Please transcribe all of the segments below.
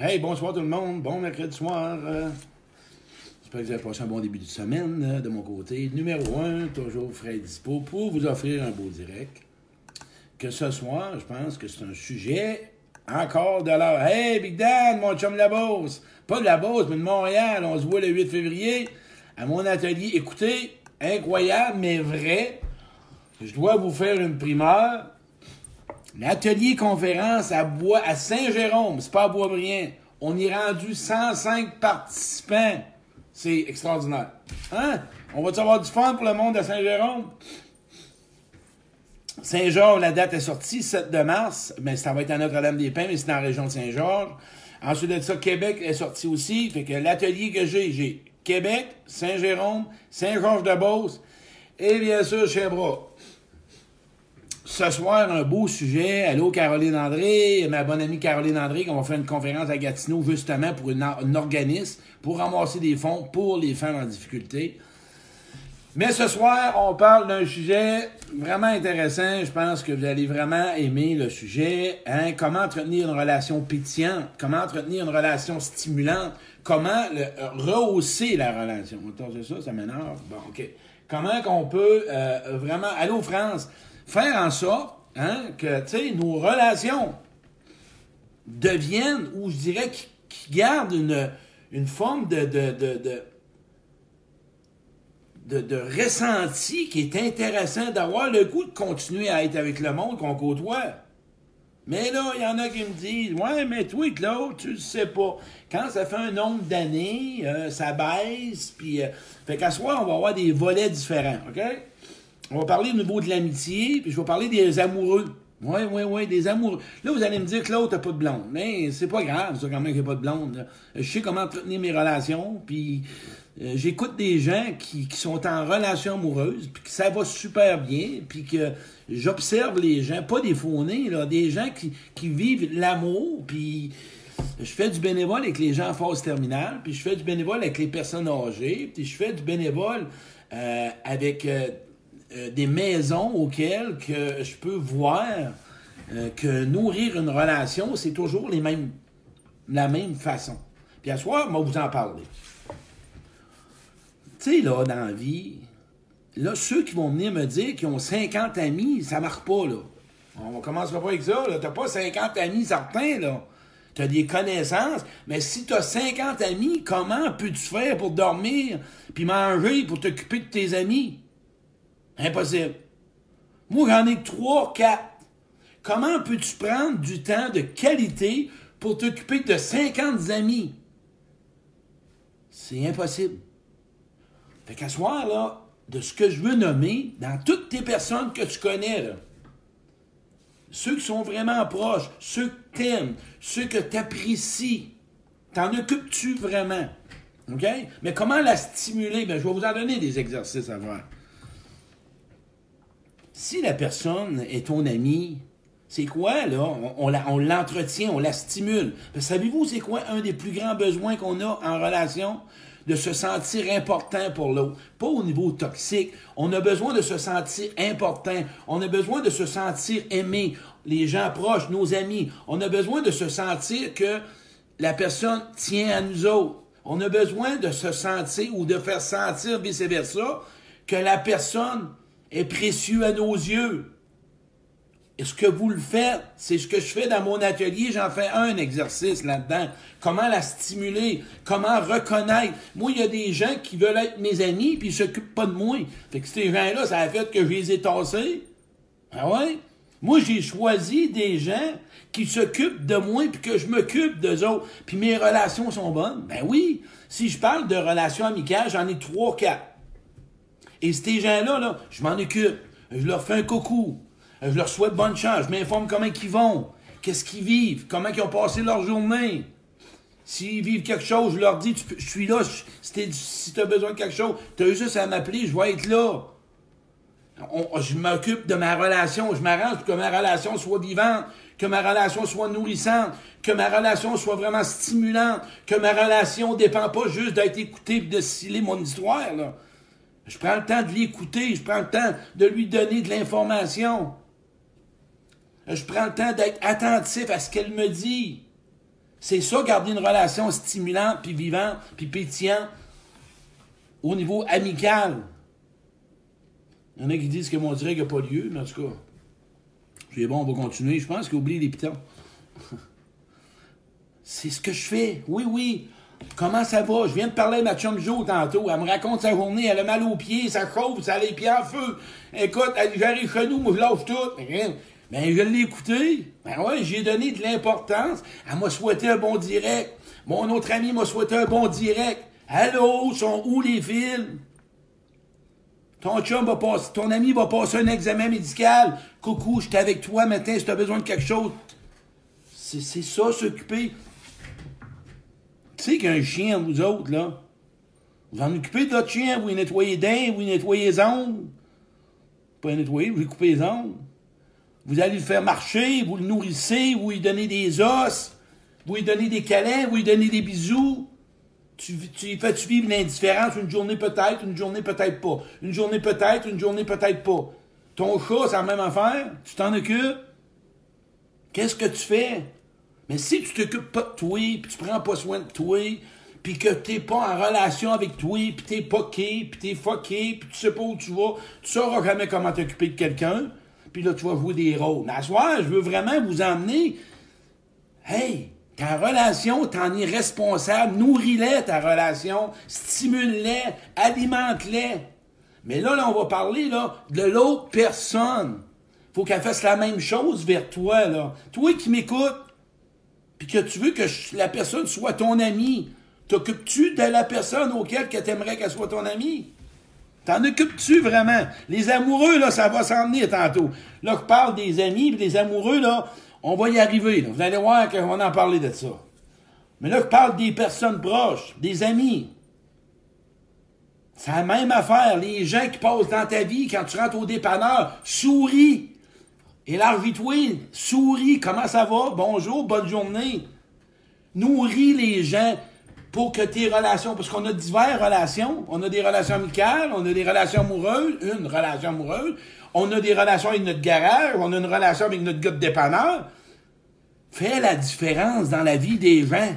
Hey, bonsoir tout le monde. Bon mercredi soir. J'espère que vous avez passé un bon début de semaine euh, de mon côté. Numéro un, toujours frais dispo pour vous offrir un beau direct. Que ce soir, je pense que c'est un sujet encore de l'heure. Hey, Big Dan, mon chum de la Beauce. Pas de la Beauce, mais de Montréal. On se voit le 8 février à mon atelier. Écoutez, incroyable, mais vrai. Je dois vous faire une primeur. L'atelier conférence à à Saint-Jérôme, c'est pas à Boisbriand. On y est rendu 105 participants. C'est extraordinaire. Hein? On va-tu avoir du fun pour le monde de Saint-Jérôme? Saint-Georges, la date est sortie, 7 de mars, mais ça va être à Notre-Dame-des-Pins, mais c'est dans la région de Saint-Georges. Ensuite de ça, Québec est sorti aussi. Fait que l'atelier que j'ai, j'ai Québec, Saint-Jérôme, Saint-Georges-de-Beauce et bien sûr Sherbrooke ce soir, un beau sujet. Allô, Caroline André, ma bonne amie Caroline André, qu'on va faire une conférence à Gatineau justement pour un organisme pour ramasser des fonds pour les femmes en difficulté. Mais ce soir, on parle d'un sujet vraiment intéressant. Je pense que vous allez vraiment aimer le sujet. Hein? Comment entretenir une relation pétillante? Comment entretenir une relation stimulante? Comment rehausser la relation? Attends, c'est ça, ça m'énerve. Bon, OK. Comment qu'on peut euh, vraiment... Allô, France? Faire en sorte hein, que nos relations deviennent, ou je dirais, qui, gardent une, une forme de, de, de, de, ressenti qui est intéressant, d'avoir le goût de continuer à être avec le monde qu'on côtoie. Mais là, il y en a qui me disent Ouais, mais toi, Claude, tu le sais pas. Quand ça fait un nombre d'années, euh, ça baisse, puis. Euh, fait qu'à soir, on va avoir des volets différents, OK? On va parler au niveau de l'amitié, puis je vais parler des amoureux. Oui, oui, oui, des amoureux. Là, vous allez me dire que l'autre n'a pas de blonde. Mais c'est pas grave, ça, quand même, qu'il n'y a pas de blonde. Je sais comment entretenir mes relations, puis euh, j'écoute des gens qui, sont en relation amoureuse, puis que ça va super bien, puis que j'observe les gens, pas des faunés, là, des gens qui, qui vivent l'amour, puis je fais du bénévole avec les gens en phase terminale, puis je fais du bénévole avec les personnes âgées, puis je fais du bénévole euh, avec... Euh, euh, des maisons auxquelles que je peux voir euh, que nourrir une relation, c'est toujours la même façon. Puis à soir, moi, vous en parler. Tu sais, là, dans la vie, là, ceux qui vont venir me dire qu'ils ont 50 amis, ça marche pas, là. On commencera pas avec ça, là. T'as pas 50 amis certains, là. Tu as des connaissances, mais si tu as 50 amis, comment peux-tu faire pour dormir, puis manger, pour t'occuper de tes amis? Impossible. Moi, j'en ai trois, quatre. Comment peux-tu prendre du temps de qualité pour t'occuper de 50 amis? C'est impossible. Fait qu'à soir, là, de ce que je veux nommer, dans toutes tes personnes que tu connais, ceux qui sont vraiment proches, ceux que t'aimes, ceux que t'apprécies, t'en occupes-tu vraiment? OK? Mais comment la stimuler? Ben, je vais vous en donner des exercices à voir. Si la personne est ton ami, c'est quoi, là? On, on l'entretient, on la stimule. Savez-vous, c'est quoi un des plus grands besoins qu'on a en relation? De se sentir important pour l'autre. Pas au niveau toxique. On a besoin de se sentir important. On a besoin de se sentir aimé. Les gens proches, nos amis. On a besoin de se sentir que la personne tient à nous autres. On a besoin de se sentir ou de faire sentir vice-versa que la personne est précieux à nos yeux. Est-ce que vous le faites? C'est ce que je fais dans mon atelier. J'en fais un exercice là-dedans. Comment la stimuler? Comment reconnaître? Moi, il y a des gens qui veulent être mes amis puis ils s'occupent pas de moi. Fait que ces gens-là, ça a fait que je les ai tassés. Ah ouais? Moi, j'ai choisi des gens qui s'occupent de moi puis que je m'occupe d'eux autres. Puis mes relations sont bonnes. Ben oui. Si je parle de relations amicales, j'en ai trois, quatre. Et ces gens-là, là, je m'en occupe. Je leur fais un coucou. Je leur souhaite bonne chance. Je m'informe comment ils vont. Qu'est-ce qu'ils vivent. Comment ils ont passé leur journée. S'ils vivent quelque chose, je leur dis, je suis là. si tu as besoin de quelque chose, tu as juste à m'appeler, je vais être là. je m'occupe de ma relation. Je m'arrange pour que ma relation soit vivante, que ma relation soit nourrissante, que ma relation soit vraiment stimulante, que ma relation ne dépend pas juste d'être écoutée et de sciller mon histoire. Je prends le temps de l'écouter, je prends le temps de lui donner de l'information. Je prends le temps d'être attentif à ce qu'elle me dit. C'est ça, garder une relation stimulante, puis vivante, puis pétillante au niveau amical. Il y en a qui disent que mon direct n'a pas lieu, mais en tout cas, c'est bon, on va continuer. Je pense qu'il oublie les pitons. C'est ce que je fais. Oui, oui. Comment ça va? Je viens de parler à ma chum Jo tantôt. Elle me raconte sa journée. Elle a mal aux pieds, ça chauffe, ça a les pieds en feu. Écoute, j'arrive chez nous, moi je lâche tout. Ben, je l'ai écouté. Ben ouais, j'ai donné de l'importance. Elle m'a souhaité un bon direct. Mon autre ami m'a souhaité un bon direct. Allô, sont où les fils? Ton chum va passer, ton ami va passer un examen médical. Coucou, j'étais avec toi maintenant si tu as besoin de quelque chose. C'est ça, s'occuper. Tu sais qu'un chien, vous autres, là, vous en occupez de votre chien, vous y nettoyez dents, vous y nettoyez les ongles. Pas nettoyer, vous lui coupez les ongles. Vous allez le faire marcher, vous le nourrissez, vous lui donnez des os, vous lui donnez des câlins, vous lui donnez des bisous. Tu, tu fais-tu vivre l'indifférence une journée peut-être, une journée peut-être pas? Une journée peut-être, une journée peut-être pas. Ton chat, c'est la même affaire. Tu t'en occupes. Qu'est-ce que tu fais? Mais si tu t'occupes pas de toi, puis tu prends pas soin de toi, puis que t'es pas en relation avec toi, puis t'es poqué, puis t'es fucké, puis tu sais pas où tu vas, tu sauras jamais comment t'occuper de quelqu'un, puis là, tu vas jouer des rôles. Mais à soir, je veux vraiment vous emmener. Hey, ta relation, t'en es responsable. Nourris-les, ta relation. Stimule-les. Alimente-les. Mais là, là, on va parler de l'autre personne. faut qu'elle fasse la même chose vers toi. Là. Toi qui m'écoutes, puis que tu veux que la personne soit ton ami, t'occupes-tu de la personne auquel tu aimerais qu'elle soit ton ami? T'en occupes-tu vraiment? Les amoureux, là, ça va s'en venir tantôt. Là, je parle des amis, puis des amoureux, là, on va y arriver. Vous allez voir qu'on va en parler de ça. Mais là, je parle des personnes proches, des amis. C'est la même affaire. Les gens qui passent dans ta vie, quand tu rentres au dépanneur, souris. Élargis-toi, souris. Comment ça va? Bonjour, bonne journée. Nourris les gens pour que tes relations, parce qu'on a diverses relations, on a des relations amicales, on a des relations amoureuses, une relation amoureuse, on a des relations avec notre garage, on a une relation avec notre gars de dépanneur. Fais la différence dans la vie des gens.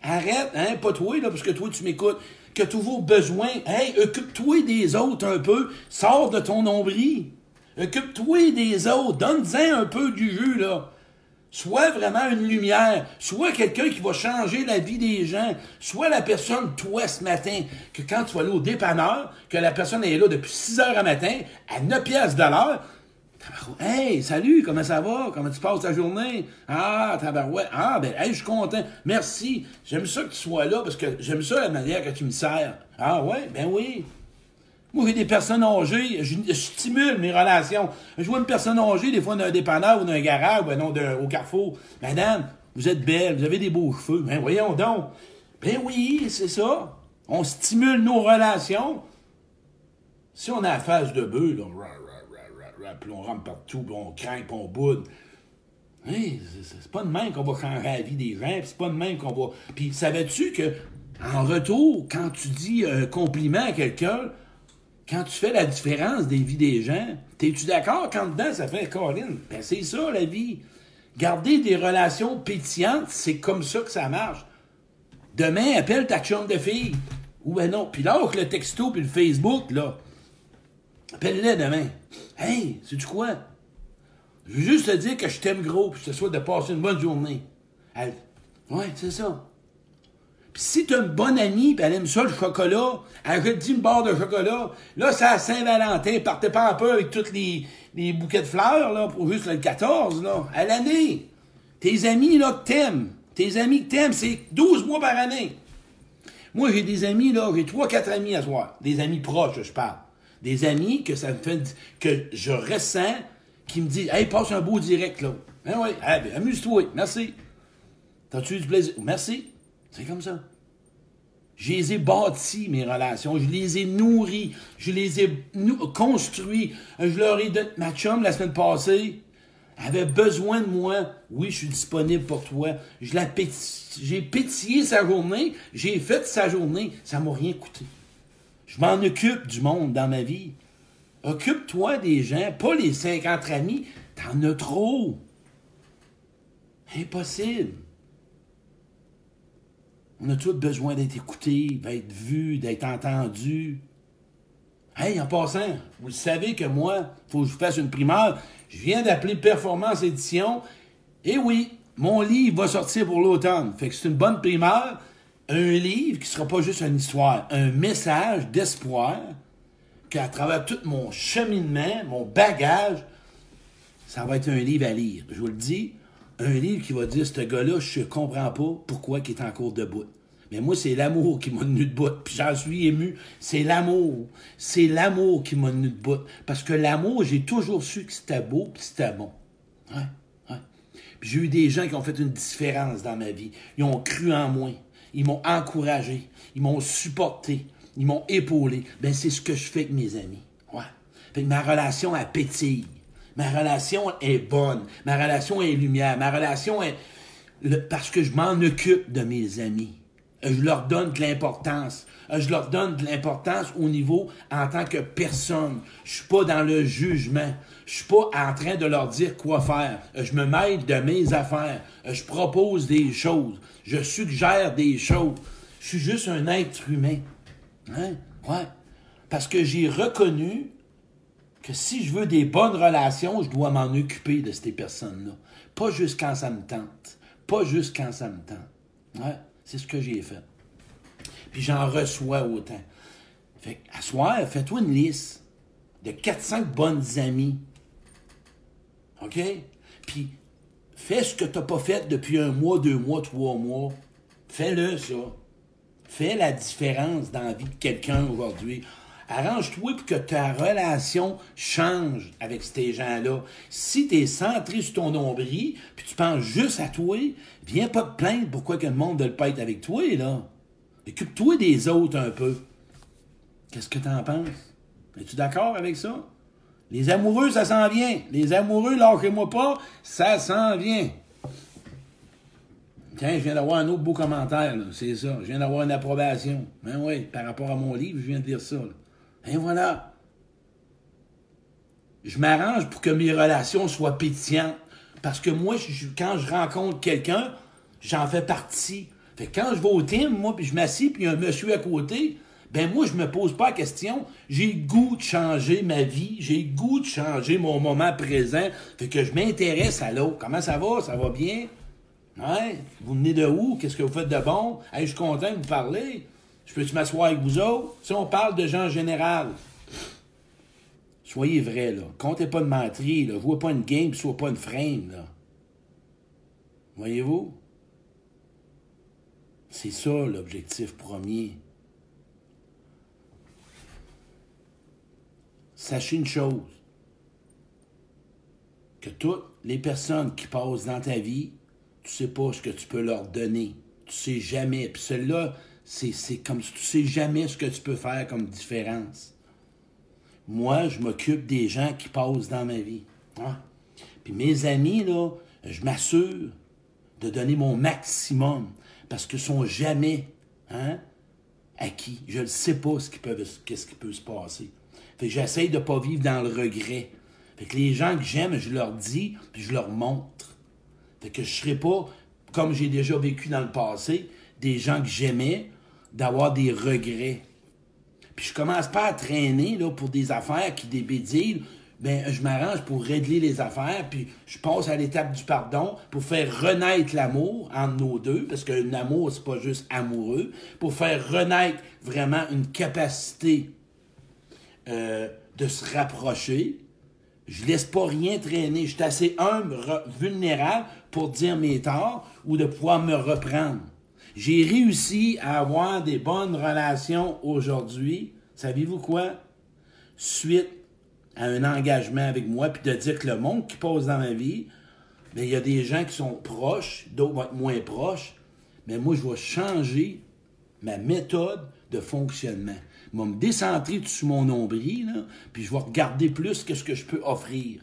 Arrête, hein, pas toi, là, parce que toi, tu m'écoutes, que tous vos besoins, hey, occupe-toi des autres un peu, sors de ton nombril. Occupe-toi des autres, donne-en un peu du jus, là. Sois vraiment une lumière. Sois quelqu'un qui va changer la vie des gens. Sois la personne, toi, ce matin, que quand tu vas aller au dépanneur, que la personne est là depuis 6 heures à matin, à 9 pièces de l'heure. Hey, salut, comment ça va? Comment tu passes ta journée? Ah, tabarouette. Ah, ben, hey, je suis content. Merci. J'aime ça que tu sois là parce que j'aime ça la manière que tu me sers. Ah, ouais, ben oui. Moi, j'ai des personnes âgées, je, stimule mes relations. Je vois une personne âgée, des fois, dans un dépanneur ou dans un garage, ben non, au carrefour. Madame, vous êtes belle, vous avez des beaux cheveux. Ben voyons donc. Ben oui, c'est ça. On stimule nos relations. Si on a la face de bœuf, là, puis on rentre partout, puis on craint, puis on boude. C'est pas de même qu'on va changer la vie des gens, c'est pas de même qu'on va. Puis savais-tu que, en retour, quand tu dis un compliment à quelqu'un, quand tu fais la différence des vies des gens, es-tu d'accord quand dedans ça fait Colin? Ben c'est ça la vie. Garder des relations pétillantes, c'est comme ça que ça marche. Demain, appelle ta chum de fille. Ou ben non. Puis là, avec le texto puis le Facebook, là, appelle-les demain. Hey, sais-tu quoi? Je veux juste te dire que je t'aime gros, puis je te souhaite de passer une bonne journée. Ouais, c'est ça. Puis si tu as une bonne amie, puis elle aime ça le chocolat, elle te dit une barre de chocolat, là, c'est à Saint-Valentin, partez pas un peu avec tous les, bouquets de fleurs, là, pour juste le 14, là, à l'année. Tes amis, là, que t'aimes, tes amis que t'aimes, c'est 12 mois par année. Moi, j'ai des amis, là, j'ai trois, quatre amis à soir. Des amis proches, je parle. Des amis que ça me fait, que je ressens, qui me disent, hey, passe un beau direct, là. Ben oui, ben, amuse-toi, merci. T'as-tu du plaisir? Merci. C'est comme ça. Je les ai bâtis, mes relations. Je les ai nourris. Je les ai construits. Je leur ai donné... Ma chum, la semaine passée, avait besoin de moi. Oui, je suis disponible pour toi. J'ai pétillé sa journée. J'ai fait sa journée. Ça m'a rien coûté. Je m'en occupe du monde dans ma vie. Occupe-toi des gens, pas les 50 amis. T'en as trop. Impossible. On a tous besoin d'être écoutés, d'être vus, d'être entendus. Hey, en passant, vous savez que moi, il faut que je fasse une primaire. Je viens d'appeler Performance Édition. Et oui, mon livre va sortir pour l'automne. Fait que c'est une bonne primaire. Un livre qui sera pas juste une histoire, un message d'espoir qu'à travers tout mon cheminement, mon bagage, ça va être un livre à lire. Je vous le dis, un livre qui va dire, ce gars-là, je comprends pas pourquoi il est en cours de bout. Mais moi, c'est l'amour qui m'a tenu de bout. Puis j'en suis ému. C'est l'amour. C'est l'amour qui m'a tenu de bout. Parce que l'amour, j'ai toujours su que c'était beau et c'était bon. Puis j'ai eu des gens qui ont fait une différence dans ma vie. Ils ont cru en moi. Ils m'ont encouragé. Ils m'ont supporté. Ils m'ont épaulé. Ben, c'est ce que je fais avec mes amis. Ouais. Ma relation, elle pétille. Ma relation est bonne. Ma relation est lumière. Ma relation est... Parce que je m'en occupe de mes amis. Je leur donne de l'importance. Je leur donne de l'importance au niveau en tant que personne. Je suis pas dans le jugement. Je suis pas en train de leur dire quoi faire. Je me mêle de mes affaires. Je propose des choses. Je suggère des choses. Je suis juste un être humain. Hein? Ouais. Parce que j'ai reconnu que si je veux des bonnes relations, je dois m'en occuper de ces personnes-là. Pas juste quand ça me tente. Pas juste quand ça me tente. Ouais. C'est ce que j'ai fait. Puis j'en reçois autant. Fait à soir, fais-toi une liste de 400 bonnes amies. OK? Puis fais ce que tu n'as pas fait depuis un mois, deux mois, trois mois. Fais-le, ça. Fais la différence dans la vie de quelqu'un aujourd'hui. Arrange-toi pour que ta relation change avec ces gens-là. Si tu es centré sur ton nombril, puis tu penses juste à toi, viens pas te plaindre pourquoi que le monde ne le pas être avec toi, là. Occupe-toi des autres un peu. Qu'est-ce que tu en penses? Es-tu d'accord avec ça? Les amoureux, ça s'en vient. Les amoureux, lâchez-moi pas, ça s'en vient. Tiens, je viens d'avoir un autre beau commentaire, c'est ça. Je viens d'avoir une approbation. Ben oui, par rapport à mon livre, je viens de dire ça. Et voilà. Je m'arrange pour que mes relations soient pétillantes. Parce que moi, quand je rencontre quelqu'un, j'en fais partie. Fait que quand je vais au team, moi, puis je m'assis, puis il y a un monsieur à côté, ben moi, je me pose pas la question. J'ai goût de changer ma vie. J'ai goût de changer mon moment présent. Fait que je m'intéresse à l'autre. Comment ça va? Ça va bien? Vous venez de où? Qu'est-ce que vous faites de bon? Je suis content de vous parler. Je peux-tu m'asseoir avec vous autres? Si on parle de gens en général, soyez vrais, là. Comptez pas de mentir, là. Jouez pas une game, soyez pas une frame, là. Voyez-vous? C'est ça l'objectif premier. Sachez une chose, que toutes les personnes qui passent dans ta vie, tu sais pas ce que tu peux leur donner. Tu sais jamais. Puis celle-là, c'est comme si tu sais jamais ce que tu peux faire comme différence. Moi, je m'occupe des gens qui passent dans ma vie. Hein? Puis mes amis, là, je m'assure de donner mon maximum parce qu'ils sont jamais hein, acquis. Je ne sais pas ce qui, peut, qu'est-ce qui peut se passer. Fait que j'essaye de ne pas vivre dans le regret. Fait que les gens que j'aime, je leur dis, puis je leur montre. Fait que je ne serai pas, comme j'ai déjà vécu dans le passé, des gens que j'aimais, d'avoir des regrets. Puis je commence pas à traîner là, pour des affaires qui débédillent. Ben, je m'arrange pour régler les affaires, puis je passe à l'étape du pardon pour faire renaître l'amour entre nos deux, parce qu'un amour, c'est pas juste amoureux, pour faire renaître vraiment une capacité euh, de se rapprocher. Je laisse pas rien traîner. Je suis assez humble, vulnérable pour dire mes torts ou de pouvoir me reprendre. J'ai réussi à avoir des bonnes relations aujourd'hui. Savez-vous quoi? Suite à un engagement avec moi, puis de dire que le monde qui passe dans ma vie, mais ben, il y a des gens qui sont proches, d'autres vont être moins proches, mais moi, je vais changer ma méthode de fonctionnement. Je vais me décentrer sur mon nombril, puis je vais regarder plus que ce que je peux offrir.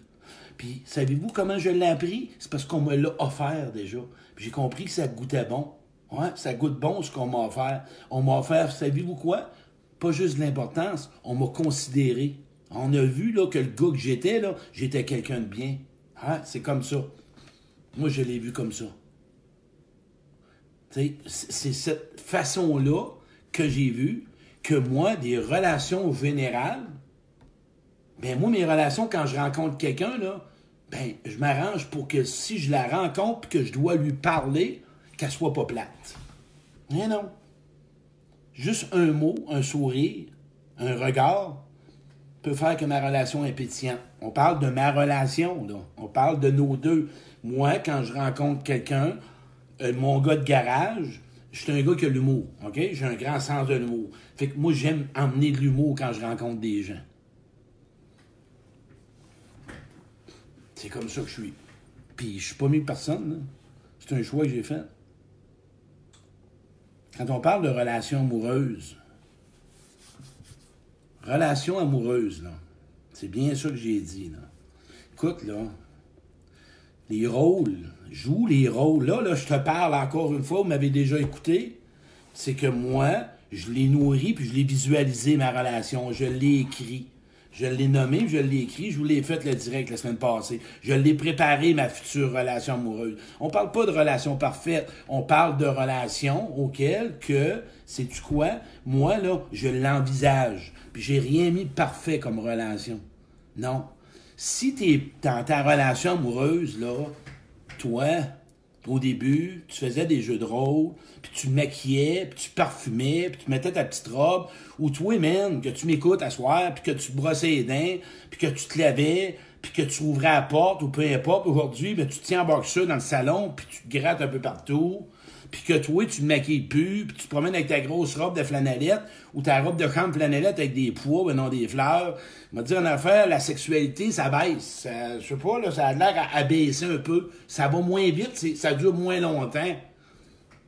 Puis, savez-vous comment je l'ai appris? C'est parce qu'on me l'a offert déjà. J'ai compris que ça goûtait bon. Ouais, ça goûte bon ce qu'on m'a offert. On m'a offert, savez-vous quoi? Pas juste l'importance, on m'a considéré. On a vu là, que le gars que j'étais, là, j'étais quelqu'un de bien. Hein? C'est comme ça. Moi, je l'ai vu comme ça. C'est cette façon-là que j'ai vu que moi, des relations générales, ben moi, mes relations, quand je rencontre quelqu'un, là, ben, je m'arrange pour que si je la rencontre que je dois lui parler, qu'elle soit pas plate. Mais non. Juste un mot, un sourire, un regard peut faire que ma relation est pétillante. On parle de ma relation, là. On parle de nos deux. Moi, quand je rencontre quelqu'un, euh, mon gars de garage, je suis un gars qui a l'humour, OK? J'ai un grand sens de l'humour. Fait que moi, j'aime emmener de l'humour quand je rencontre des gens. C'est comme ça que je suis. Puis je suis pas mis personne, C'est un choix que j'ai fait. Quand on parle de relation amoureuse, relation amoureuse, là, c'est bien ça que j'ai dit, là. Écoute, là, les rôles, joue les rôles. Là, là, je te parle encore une fois, vous m'avez déjà écouté. C'est que moi, je l'ai nourri puis je l'ai visualisé, ma relation. Je l'ai écrit. Je l'ai nommé, je l'ai écrit, je vous l'ai fait le direct la semaine passée. Je l'ai préparé, ma future relation amoureuse. On parle pas de relation parfaite, on parle de relation auquel que, sais-tu quoi, moi, là, je l'envisage. Puis j'ai rien mis de parfait comme relation. Non. Si tu es dans ta relation amoureuse, là, toi, au début, tu faisais des jeux de rôle, puis tu maquillais, puis tu parfumais, puis tu mettais ta petite robe, ou toi, man, que tu m'écoutes à soir, puis que tu brossais les dents, puis que tu te lavais, puis que tu ouvrais la porte, ou peu importe, aujourd'hui, ben, tu te tiens en boxeur dans le salon, puis tu te grattes un peu partout, puis que toi, tu te maquilles plus, puis tu te promènes avec ta grosse robe de flanellette, ou ta robe de chambre flanellette avec des pois, ben non des fleurs. Je dire en affaire, la sexualité, ça baisse. Je sais pas, là, ça a l'air à, baisser un peu. Ça va moins vite, ça dure moins longtemps.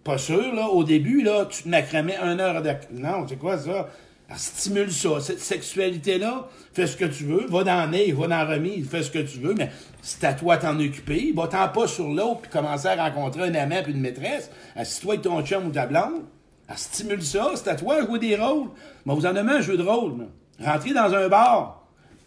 Pas sûr, là. Au début, là, tu te macramais une heure de... Non, c'est quoi ça? Stimule ça. Cette sexualité-là, fais ce que tu veux, va dans nez, va dans remise, fais ce que tu veux, mais c'est à toi t'en occuper. Va-t'en pas sur l'autre puis commencer à rencontrer un amant puis une maîtresse. Assis-toi avec ton chum ou ta blonde. stimule ça, c'est à toi de jouer des rôles. Mais vous en avez un jeu de rôle. Rentrez dans un bar.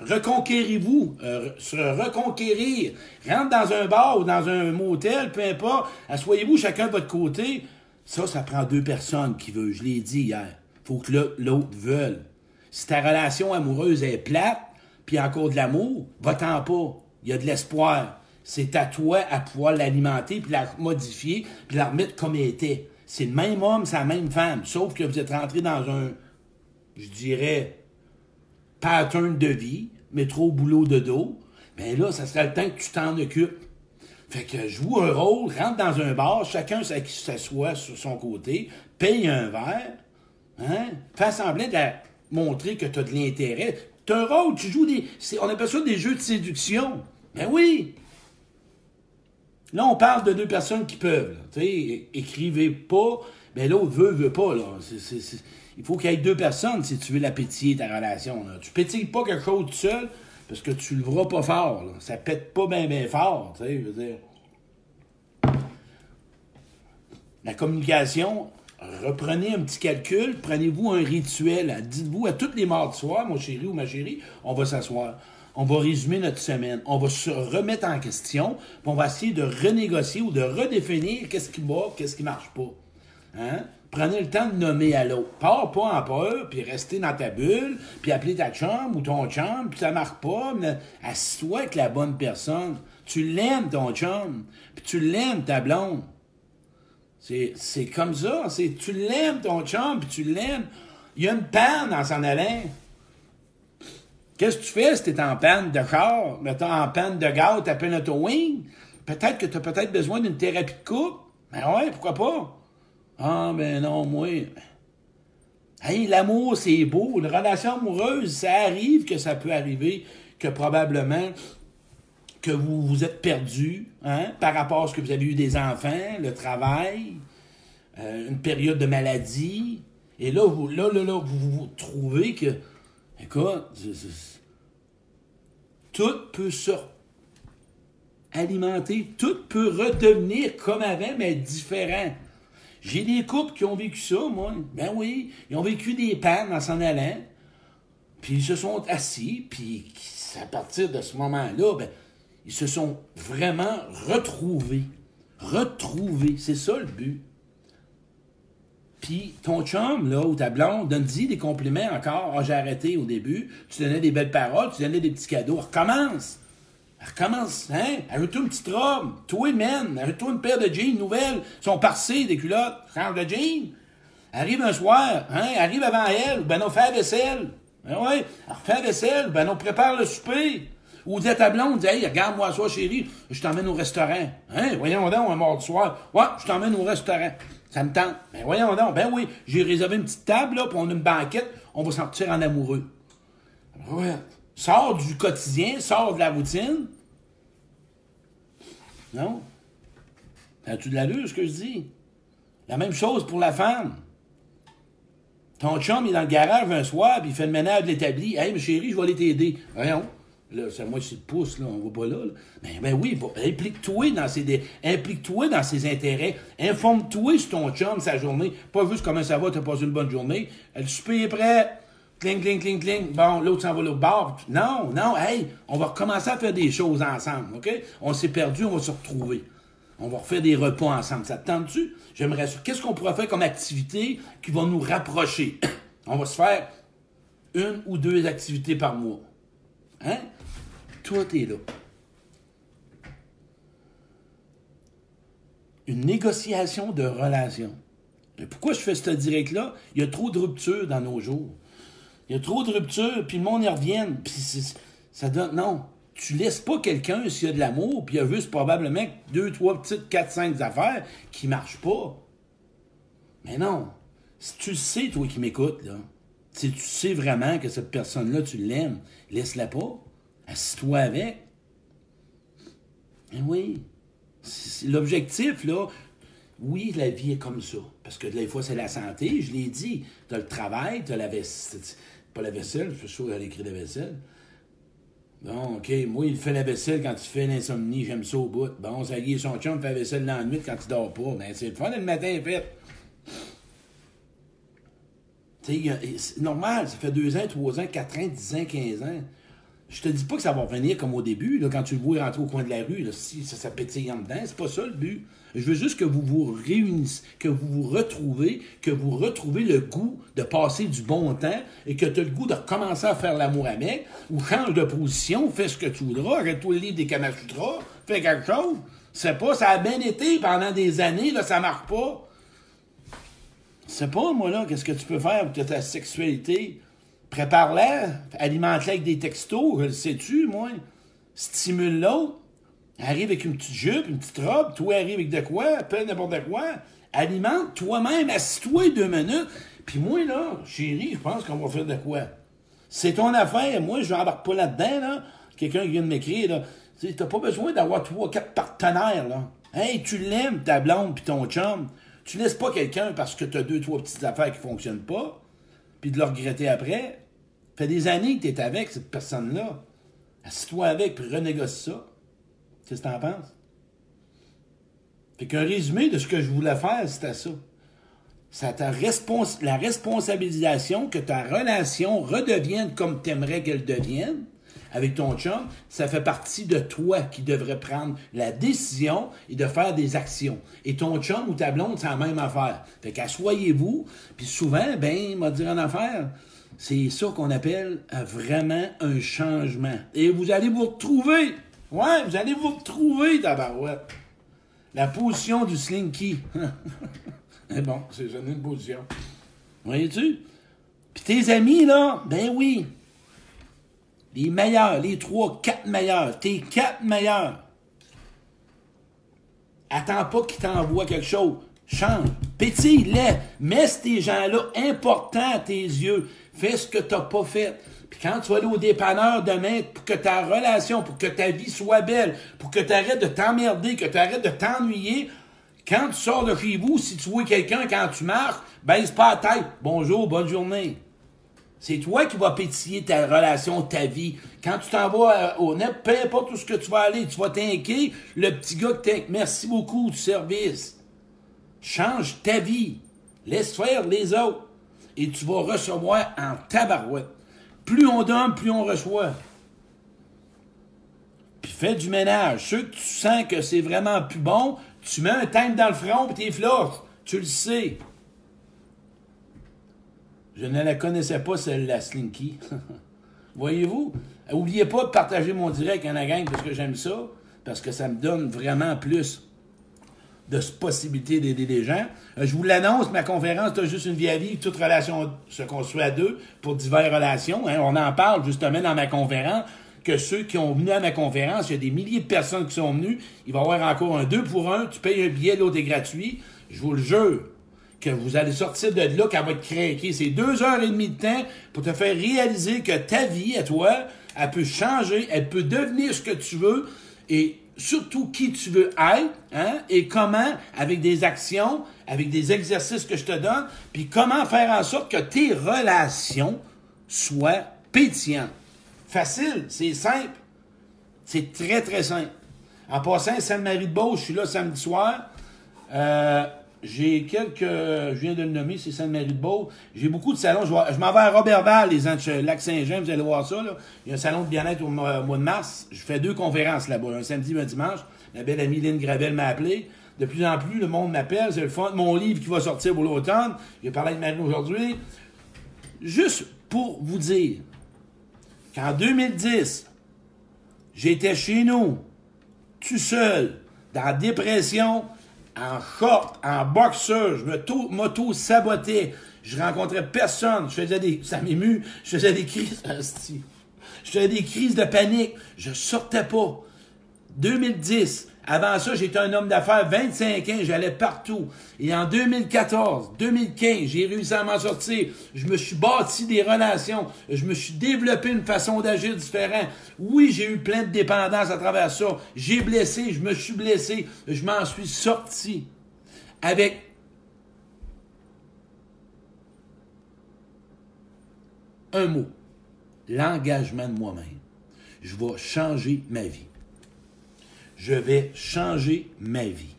Reconquérez-vous, euh, se reconquérir. Rentre dans un bar ou dans un motel, peu importe. Assoyez-vous chacun de votre côté. Ça, ça prend deux personnes qui veulent. Je l'ai dit hier faut que l'autre veuille. Si ta relation amoureuse est plate, puis encore de l'amour, va-t'en pas. Il y a de l'espoir. C'est à toi à pouvoir l'alimenter, puis la modifier, puis la remettre comme elle était. C'est le même homme, c'est la même femme. Sauf que vous êtes rentré dans un, je dirais, pattern de vie, mais trop boulot de dos. Ben là, ça serait le temps que tu t'en occupes. Fait que joue un rôle, rentre dans un bar, chacun s'assoit sur son côté, paye un verre, Hein? Fais semblant de montrer que tu as de l'intérêt. Tu un rôle, tu joues des. On appelle ça des jeux de séduction. Ben oui! Là, on parle de deux personnes qui peuvent. sais, écrivez pas, ben l'autre veut, veut pas. Là. il faut qu'il y ait deux personnes si tu veux la pétiller, ta relation. Là. Tu pétilles pas quelque chose tout seul parce que tu le verras pas fort. Là. Ça pète pas bien, bien fort. Je veux dire. La communication, reprenez un petit calcul, prenez-vous un rituel. Dites-vous à toutes les mardis soir, mon chéri ou ma chérie, on va s'asseoir. On va résumer notre semaine. On va se remettre en question. Puis on va essayer de renégocier ou de redéfinir qu'est-ce qui va, qu'est-ce qui marche pas. Hein? Prenez le temps de nommer à l'autre. Pars pas en peur, puis restez dans ta bulle, puis appelez ta chambre ou ton chum, puis ça marche pas. Mais assis-toi avec la bonne personne. Tu l'aimes, ton chum, puis tu l'aimes, ta blonde. C'est comme ça. Tu l'aimes, ton chum, puis tu l'aimes. Il y a une panne dans s'en allant. Qu'est-ce que tu fais si tu es en panne de mettons en panne de gaz, tu appelles wing? Peut-être que tu as peut-être besoin d'une thérapie de couple. Ben ouais, pourquoi pas? Ah, ben non, moi. Hey, l'amour, c'est beau. Une relation amoureuse, ça arrive que ça peut arriver, que probablement que vous vous êtes perdu hein, par rapport à ce que vous avez eu des enfants, le travail, euh, une période de maladie. Et là, vous, là, là, là, vous vous trouvez que, écoute, tout peut se alimenter, tout peut redevenir comme avant, mais différent. J'ai des couples qui ont vécu ça, moi. Ben oui, ils ont vécu des pannes en s'en allant, puis ils se sont assis, puis à partir de ce moment-là, ben, ils se sont vraiment retrouvés. Retrouvés. C'est ça le but. Puis ton chum, là, ou ta blonde, donne-y des compliments encore. Ah, j'ai arrêté au début. Tu donnais des belles paroles, tu donnais des petits cadeaux. Recommence. Recommence, hein? Ajoute-toi une petite robe. Toi, man. Ajoute-toi une paire de jeans nouvelles. Ils sont parcés, des culottes. Change de jeans. Arrive un soir, hein? Arrive avant elle. Ben non, fais la vaisselle. Ben ouais. Alors, fais la vaisselle. Ben non, prépare le souper. Ou dis à ta blonde, hey, regarde-moi ça, chérie, je t'emmène au restaurant. Hein? Voyons donc, un mardi soir. Ouais, je t'emmène au restaurant. Ça me tente. Ben voyons donc. Ben oui, j'ai réservé une petite table, là, puis on a une banquette. On va sortir en amoureux. Ouais. Sors du quotidien, sors de la routine. Non? As-tu de l'allure, ce que je dis? La même chose pour la femme. Ton chum est dans le garage un soir, puis il fait le ménage de l'établi. Hey, ma chérie, je vais aller t'aider. Voyons. Là, c'est moi qui pousse, là, on va pas là. Ben, ben oui, implique-toi dans ses implique-toi dans ses intérêts. Informe-toi sur ton chum, sa journée. Pas juste comment ça va, t'as passé une bonne journée. Le souper est prêt. Cling, cling, cling, cling. Bon, l'autre s'en va l'autre bord. Non, non, hey, on va recommencer à faire des choses ensemble, OK? On s'est perdu, on va se retrouver. On va refaire des repas ensemble. Ça te tente-tu? J'aimerais. Qu'est-ce qu'on pourrait faire comme activité qui va nous rapprocher? on va se faire une ou deux activités par mois. Hein? Tout est là. Une négociation de relation. pourquoi je fais ce direct-là? Il y a trop de ruptures dans nos jours. Il y a trop de ruptures, puis le monde y revient. Puis ça donne. Non. Tu laisses pas quelqu'un s'il y a de l'amour, puis il y a juste probablement deux, trois petites, quatre, cinq affaires qui marchent pas. Mais non. Si tu le sais, toi qui m'écoutes, là, si tu sais vraiment que cette personne-là, tu l'aimes, laisse-la pas. Assis-toi avec. Eh oui. L'objectif, là, oui, la vie est comme ça. Parce que des fois, c'est la santé, je l'ai dit. Tu as le travail, tu as la vaisselle. Pas la vaisselle, je suis sûr qu'elle écrit la vaisselle. Bon, OK, moi, il fait la vaisselle quand tu fais l'insomnie, j'aime ça au bout. Bon, ça y est, son chum fait la vaisselle dans la nuit quand tu dors pas. Ben, c'est le fun, le matin, fait. C'est normal, ça fait deux ans, trois ans, quatre ans, dix ans, quinze ans. Je te dis pas que ça va revenir comme au début, là, quand tu le vois rentrer au coin de la rue, là, si ça, ça pétille en dedans, c'est pas ça le but. Je veux juste que vous vous réunissez, que vous vous retrouvez, que vous retrouvez le goût de passer du bon temps et que tu as le goût de recommencer à faire l'amour avec, ou change de position, fais ce que tu voudras, arrête-toi le livre des Kamasutra, fais quelque chose. C'est pas, ça a bien été pendant des années, là, ça marche pas. C'est pas, moi, là, qu'est-ce que tu peux faire pour ta sexualité Prépare-la, alimente-la avec des textos, le sais-tu, moi. Stimule l'autre. Arrive avec une petite jupe, une petite robe, toi arrive avec de quoi, peu n'importe quoi. Alimente toi-même, assis-toi deux minutes. Puis moi, là, chérie, je pense qu'on va faire de quoi? C'est ton affaire. Moi, je n'embarque pas là-dedans, là. Quelqu'un qui vient de m'écrire, là. Tu n'as pas besoin d'avoir trois, quatre partenaires, là. Hey, tu l'aimes, ta blonde puis ton chum. Tu laisses pas quelqu'un parce que tu as deux, trois petites affaires qui fonctionnent pas, puis de le regretter après fait des années que tu es avec cette personne-là. Assis-toi avec, puis renégocie ça. Qu'est-ce que tu en penses? Fait qu'un résumé de ce que je voulais faire, c'était ça. C'est ta la responsabilisation que ta relation redevienne comme tu aimerais qu'elle devienne avec ton chum, ça fait partie de toi qui devrait prendre la décision et de faire des actions. Et ton chum ou ta blonde, c'est la même affaire. Fait qu'assoyez-vous, puis souvent, ben, il m'a dit en affaire, c'est ça qu'on appelle euh, vraiment un changement. Et vous allez vous retrouver. Ouais, vous allez vous retrouver, tabarouette. La position du slinky. Mais bon, c'est une position. Voyez-tu? Puis tes amis, là, ben oui. Les meilleurs, les trois, quatre meilleurs. Tes quatre meilleurs. Attends pas qu'ils t'envoient quelque chose. Change. Pétille-les. Mets ces gens-là importants à tes yeux. Fais ce que tu n'as pas fait. Puis quand tu vas aller au dépanneur demain, pour que ta relation, pour que ta vie soit belle, pour que tu arrêtes de t'emmerder, que tu arrêtes de t'ennuyer, quand tu sors de chez vous, si tu vois quelqu'un quand tu marches, baisse pas la tête. Bonjour, bonne journée. C'est toi qui vas pétiller ta relation, ta vie. Quand tu t'en vas euh, au net, peu importe où ce que tu vas aller, tu vas t'inquiéter, le petit gars qui t'inquiète. Merci beaucoup du service. Change ta vie. Laisse faire les autres et tu vas recevoir en tabarouette. Plus on donne, plus on reçoit. Puis fais du ménage. Ceux que tu sens que c'est vraiment plus bon, tu mets un time dans le front et t'es floches. Tu le sais. Je ne la connaissais pas, celle-là, Slinky. Voyez-vous? N'oubliez pas de partager mon direct en la gang parce que j'aime ça, parce que ça me donne vraiment plus de possibilité d'aider les gens. Euh, je vous l'annonce, ma conférence, c'est juste une vie à vie, toute relation se construit à deux pour diverses relations. Hein. On en parle justement dans ma conférence, que ceux qui ont venu à ma conférence, il y a des milliers de personnes qui sont venues, il va y avoir encore un deux pour un, tu payes un billet, l'autre est gratuit. Je vous le jure, que vous allez sortir de là, qu'elle va être craquée. C'est deux heures et demie de temps pour te faire réaliser que ta vie, à toi, elle peut changer, elle peut devenir ce que tu veux et surtout qui tu veux être, hein, et comment, avec des actions, avec des exercices que je te donne, puis comment faire en sorte que tes relations soient pétillantes. Facile, c'est simple. C'est très, très simple. En passant, Sainte-Marie-de-Beauce, je suis là samedi soir. Euh, j'ai quelques. Je viens de le nommer, c'est Sainte-Marie-de-Beauce. J'ai beaucoup de salons. Je, m'en vais à Robertval, les Lac-Saint-Jean, vous allez voir ça. Là. Il y a un salon de bien-être au mois, de mars. Je fais deux conférences là-bas, un samedi et un dimanche. Ma belle amie Lynn Gravel m'a appelé. De plus en plus, le monde m'appelle. C'est le fond de mon livre qui va sortir pour l'automne. J'ai parlé avec Marie aujourd'hui. Juste pour vous dire qu'en 2010, j'étais chez nous, tout seul, dans la dépression, en short, en boxeur, je me m'auto-sabotais. Je rencontrais personne. Je faisais des. Ça m'émue. Je faisais des crises. Je faisais des crises de panique. Je sortais pas. 2010. Avant ça, j'étais un homme d'affaires 25 ans, j'allais partout. Et en 2014, 2015, j'ai réussi à m'en sortir. Je me suis bâti des relations. Je me suis développé une façon d'agir différente. Oui, j'ai eu plein de dépendances à travers ça. J'ai blessé, je me suis blessé. Je m'en suis sorti. Avec un mot. L'engagement de moi-même. Je vais changer ma vie je vais changer ma vie.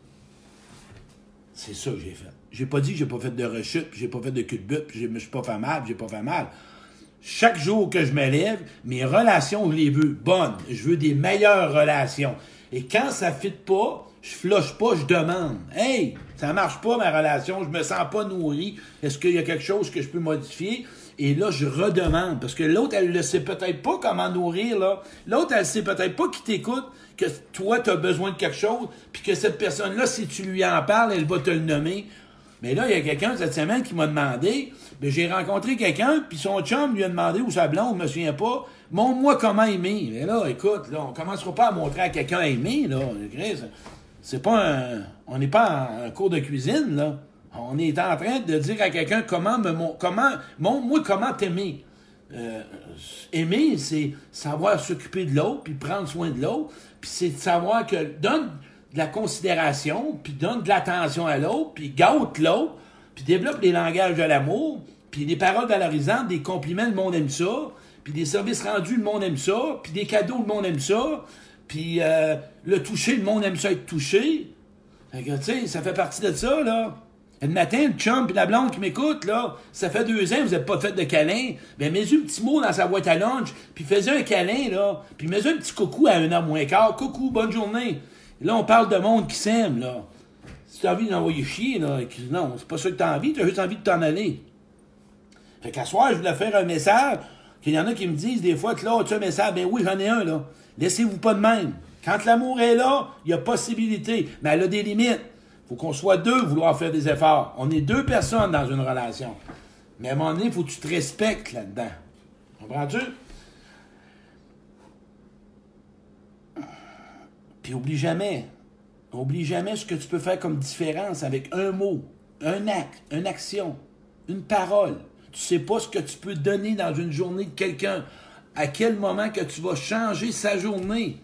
C'est ça que j'ai fait. J'ai pas dit que j'ai pas fait de rechute, j'ai pas fait de cul de but, je me suis pas fait mal, j'ai pas fait mal. Chaque jour que je me lève, mes relations, je les veux bonnes. Je veux des meilleures relations. Et quand ça ne fit pas, je floche pas, je demande. Hey, ça marche pas ma relation, je me sens pas nourri. Est-ce qu'il y a quelque chose que je peux modifier? Et là, je redemande. Parce que l'autre, elle ne sait peut-être pas comment nourrir, là. L'autre, elle sait peut-être pas qui t'écoute, que toi, tu as besoin de quelque chose, puis que cette personne-là, si tu lui en parles, elle va te le nommer. Mais là, il y a quelqu'un cette semaine qui m'a demandé, ben, j'ai rencontré quelqu'un, puis son chum lui a demandé, ou sa blonde, je me souviens pas, montre-moi comment aimer. Mais là, écoute, là, on commencera pas à montrer à quelqu'un aimer, là. C'est pas un, on n'est pas en cours de cuisine, là. On est en train de dire à quelqu'un comment me comment moi comment t'aimer. Euh, aimer, c'est savoir s'occuper de l'autre, puis prendre soin de l'autre, puis c'est de savoir que donne de la considération, puis donne de l'attention à l'autre, puis gâte l'autre, puis développe les langages de l'amour, puis des paroles valorisantes, des compliments, le monde aime ça, puis des services rendus, le monde aime ça, puis des cadeaux, le monde aime ça, puis euh, le toucher, le monde aime ça être touché. ça fait partie de ça, là. Le matin, le chum et la blonde qui m'écoute, là, ça fait deux ans que vous n'avez pas fait de câlin. Ben, mets un petit mot dans sa boîte à lunch, puis fais un câlin, là. Puis mets un petit coucou à un heure moins quart. Coucou, bonne journée. là, on parle de monde qui s'aime, là. Si tu as envie d'envoyer chier, là, non, c'est pas ça que tu as envie, tu as juste envie de t'en aller. Fait qu'à soir, je voulais faire un message, qu'il y en a qui me disent des fois que là, tu as un message, ben oui, j'en ai un, là. Laissez-vous pas de même. Quand l'amour est là, il y a possibilité, mais elle a des limites faut qu'on soit deux vouloir faire des efforts. On est deux personnes dans une relation. Mais à un moment donné, il faut que tu te respectes là-dedans. Comprends-tu? Puis oublie jamais, oublie jamais ce que tu peux faire comme différence avec un mot, un acte, une action, une parole. Tu sais pas ce que tu peux donner dans une journée de quelqu'un. À quel moment que tu vas changer sa journée?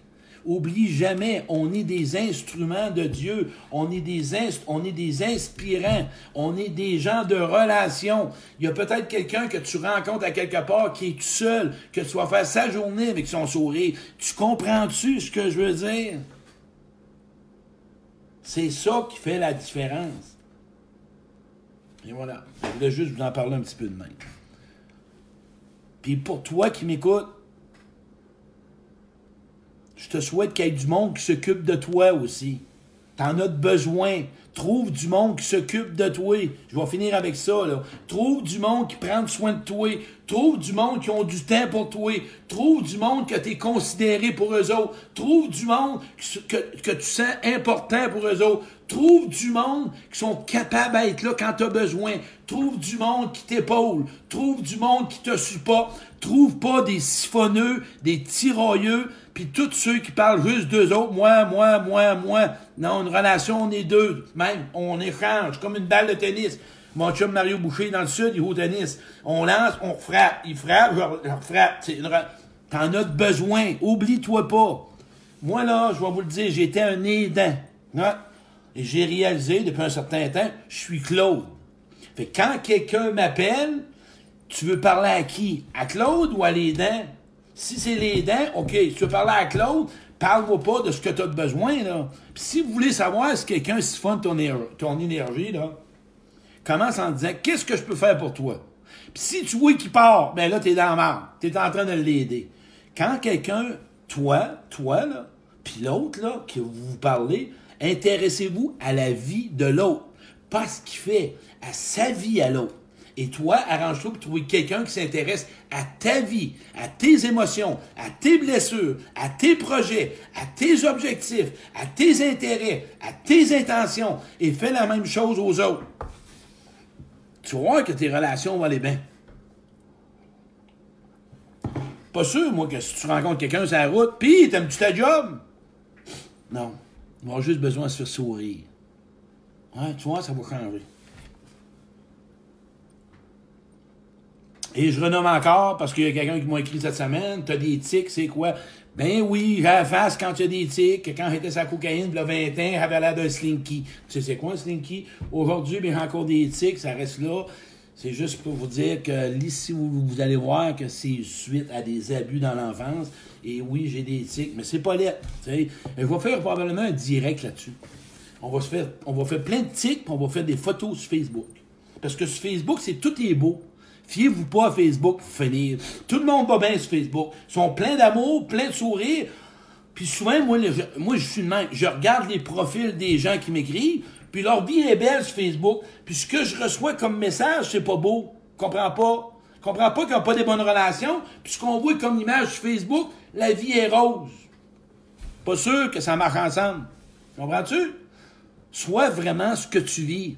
Oublie jamais, on est des instruments de Dieu, on est des, on est des inspirants, on est des gens de relation. Il y a peut-être quelqu'un que tu rencontres à quelque part qui est tout seul, que tu vas faire sa journée avec son sourire. Tu comprends-tu ce que je veux dire? C'est ça qui fait la différence. Et voilà. Je voulais juste vous en parler un petit peu de même. Puis pour toi qui m'écoutes, je te souhaite qu'il y ait du monde qui s'occupe de toi aussi. Tu en as besoin. Trouve du monde qui s'occupe de toi. Je vais finir avec ça. Trouve du monde qui prend soin de toi. Trouve du monde qui ont du temps pour toi. Trouve du monde que tu es considéré pour eux autres. Trouve du monde que, que tu sens important pour eux autres. Trouve du monde qui sont capables d'être là quand tu as besoin. Trouve du monde qui t'épaule. Trouve du monde qui te supporte. Trouve pas des siphonneux, des tirailleux, puis tous ceux qui parlent juste d'eux autres. Moi, moi, moi, moi. Non, une relation, on est deux. On échange comme une balle de tennis. Mon chum Mario Boucher dans le sud, il joue au tennis. On lance, on frappe. Il frappe, je, frappe. T'en as besoin. Oublie-toi pas. Moi, là, je vais vous le dire, j'étais un aidant. Et j'ai réalisé depuis un certain temps, je suis Claude. Fait que quand quelqu'un m'appelle, tu veux parler à qui? À Claude ou à l'aidant? Si c'est l'aidant, OK, tu veux parler à Claude, parle-moi pas de ce que tu as besoin. Puis si vous voulez savoir si quelqu'un siphonne ton, ton énergie, là, commence en disant Qu'est-ce que je peux faire pour toi? Puis si tu vois qu'il part, ben là, t'es dans la Tu T'es en train de l'aider. Quand quelqu'un, toi, toi, là, puis l'autre, là, que vous parlez, Intéressez-vous à la vie de l'autre, pas ce qu'il fait, à sa vie à l'autre. Et toi, arrange-toi pour trouver quelqu'un qui s'intéresse à ta vie, à tes émotions, à tes blessures, à tes projets, à tes objectifs, à tes intérêts, à tes intentions, et fais la même chose aux autres. Tu voir que tes relations vont aller bien. Pas sûr, moi, que si tu rencontres quelqu'un sur la route, pis t'aimes-tu ta job? Non. Ils vont juste besoin de se faire sourire. Ouais, tu vois, ça va changer. Et je renomme encore parce qu'il y a quelqu'un qui m'a écrit cette semaine. T'as des tics, c'est quoi? Ben oui, j'ai la face quand tu as des tics. Quand j'étais sa cocaïne, a 20 ans, j'avais l'air d'un slinky. Tu sais, c'est quoi un slinky? Aujourd'hui, j'ai encore des tics, ça reste là. C'est juste pour vous dire que ici, vous, allez voir que c'est suite à des abus dans l'enfance. Et oui, j'ai des tics, mais c'est pas laid. Je vais faire probablement un direct là-dessus. On va faire, on va faire plein de tics, puis on va faire des photos sur Facebook. Parce que sur Facebook, c'est tout est beau. Fiez-vous pas à Facebook finir. Tout le monde va bien sur Facebook. Ils sont pleins d'amour, pleins de sourires. Puis souvent, moi, moi, je suis le même. Je regarde les profils des gens qui m'écrivent, puis leur vie est belle sur Facebook. Puis ce que je reçois comme message, c'est pas beau. Comprends pas? Comprends pas qu'ils n'ont pas des bonnes relations? Puis ce qu'on voit comme image sur Facebook, la vie est rose. Pas sûr que ça marche ensemble. Comprends-tu? Sois vraiment ce que tu vis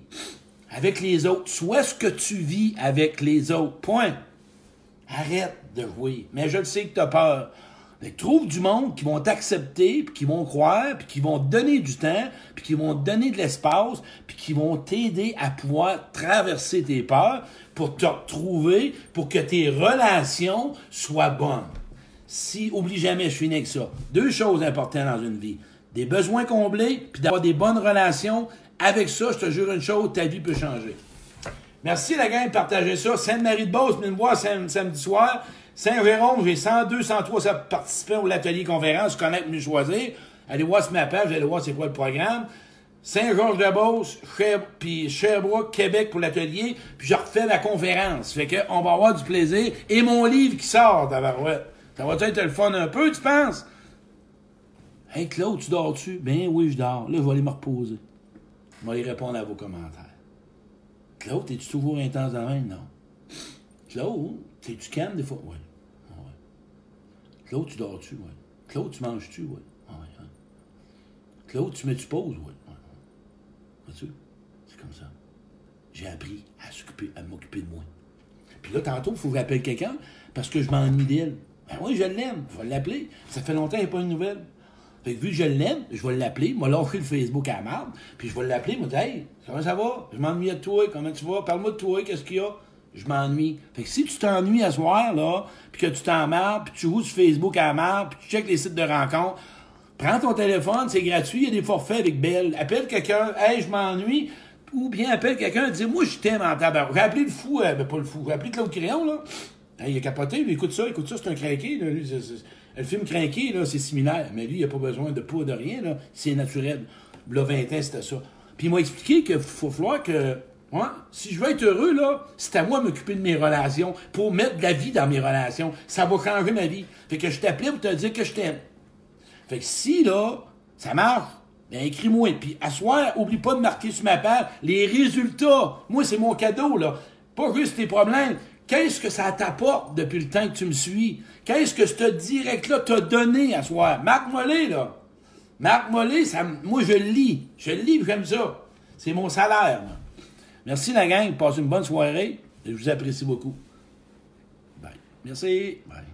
avec les autres. Sois ce que tu vis avec les autres. Point. Arrête de jouer. Mais je le sais que tu as peur. Mais trouve du monde qui vont t'accepter, puis qui vont croire, puis qui vont te donner du temps, puis qui vont te donner de l'espace, puis qui vont t'aider à pouvoir traverser tes peurs pour te retrouver, pour que tes relations soient bonnes si, oublie jamais, je finis avec ça. Deux choses importantes dans une vie. Des besoins comblés, puis d'avoir des bonnes relations. Avec ça, je te jure une chose, ta vie peut changer. Merci la gang de partager ça. Sainte-Marie-de-Beauce, venez me voir samedi soir. Saint-Jérôme, j'ai 102, 103 participants au atelier conférence, connaître, mieux choisir. Allez voir ce ma page, allez voir c'est quoi le programme. Saint-Georges-de-Beauce, puis Sherbrooke, Québec pour l'atelier, puis je refais la conférence. Fait que on va avoir du plaisir. Et mon livre qui sort, d'Avarouette. Ça va être le fun un peu, tu penses? Hey Claude, tu dors-tu? Ben oui, je dors. Là, je vais aller me reposer. Je vais aller répondre à vos commentaires. Claude, es-tu toujours intense dans la main? Non. Claude, t'es-tu calme des fois? Oui. Ouais. Claude, tu dors-tu? Oui. Claude, tu manges-tu? Oui. Ouais. Claude, tu mets-tu pause? Oui. Ouais. Vois-tu? C'est comme ça. J'ai appris à m'occuper de moi. Puis là, tantôt, il faut que j'appelle quelqu'un parce que je m'ennuie d'elle. Ben oui, je l'aime. Je vais l'appeler. Ça fait longtemps qu'il n'y a pas une nouvelle. Fait que vu que je l'aime, je vais l'appeler, moi lâcher le Facebook à la marde, puis je vais l'appeler, moi dire Hey, comment ça va? Je m'ennuie de toi, comment tu vas? Parle-moi de toi, qu'est-ce qu'il y a? Je m'ennuie. Fait que si tu t'ennuies à soir, là, puis que tu t'emmerdes, puis tu joues sur Facebook à la marde, puis tu checkes les sites de rencontres, prends ton téléphone, c'est gratuit, il y a des forfaits avec Belle. Appelle quelqu'un, hey, je m'ennuie, ou bien appelle quelqu'un, dis moi je t'aime en tabac. J'ai le fou, euh, ben pas le fou, j'ai appelé Claude Crayon, là. il a capoté, lui, écoute ça, écoute ça, c'est un craqué, là, lui, le film craqué, là, c'est similaire, mais lui, il a pas besoin de poudre, de rien, là, c'est naturel. Là, 20 ans, c'était ça. Puis il m'a expliqué qu'il faut falloir que, si je veux être heureux, là, c'est à moi de m'occuper de mes relations, pour mettre de la vie dans mes relations. Ça va changer ma vie. Fait que je t'appelais pour te dire que je t'aime. Fait que si, là, ça marche, Ben, écris-moi. Puis, à soir, oublie pas de marquer sur ma page les résultats. Moi, c'est mon cadeau, là. Pas juste tes problèmes. Qu'est-ce que ça t'apporte depuis le temps que tu me suis? Qu'est-ce que ce direct-là t'a donné à soir? Marque-moi là. Marque-moi ça, moi, je le lis. Je le lis, j'aime ça. C'est mon salaire. Merci, la gang. Passez une bonne soirée. Je vous apprécie beaucoup. Bye. Merci. Bye.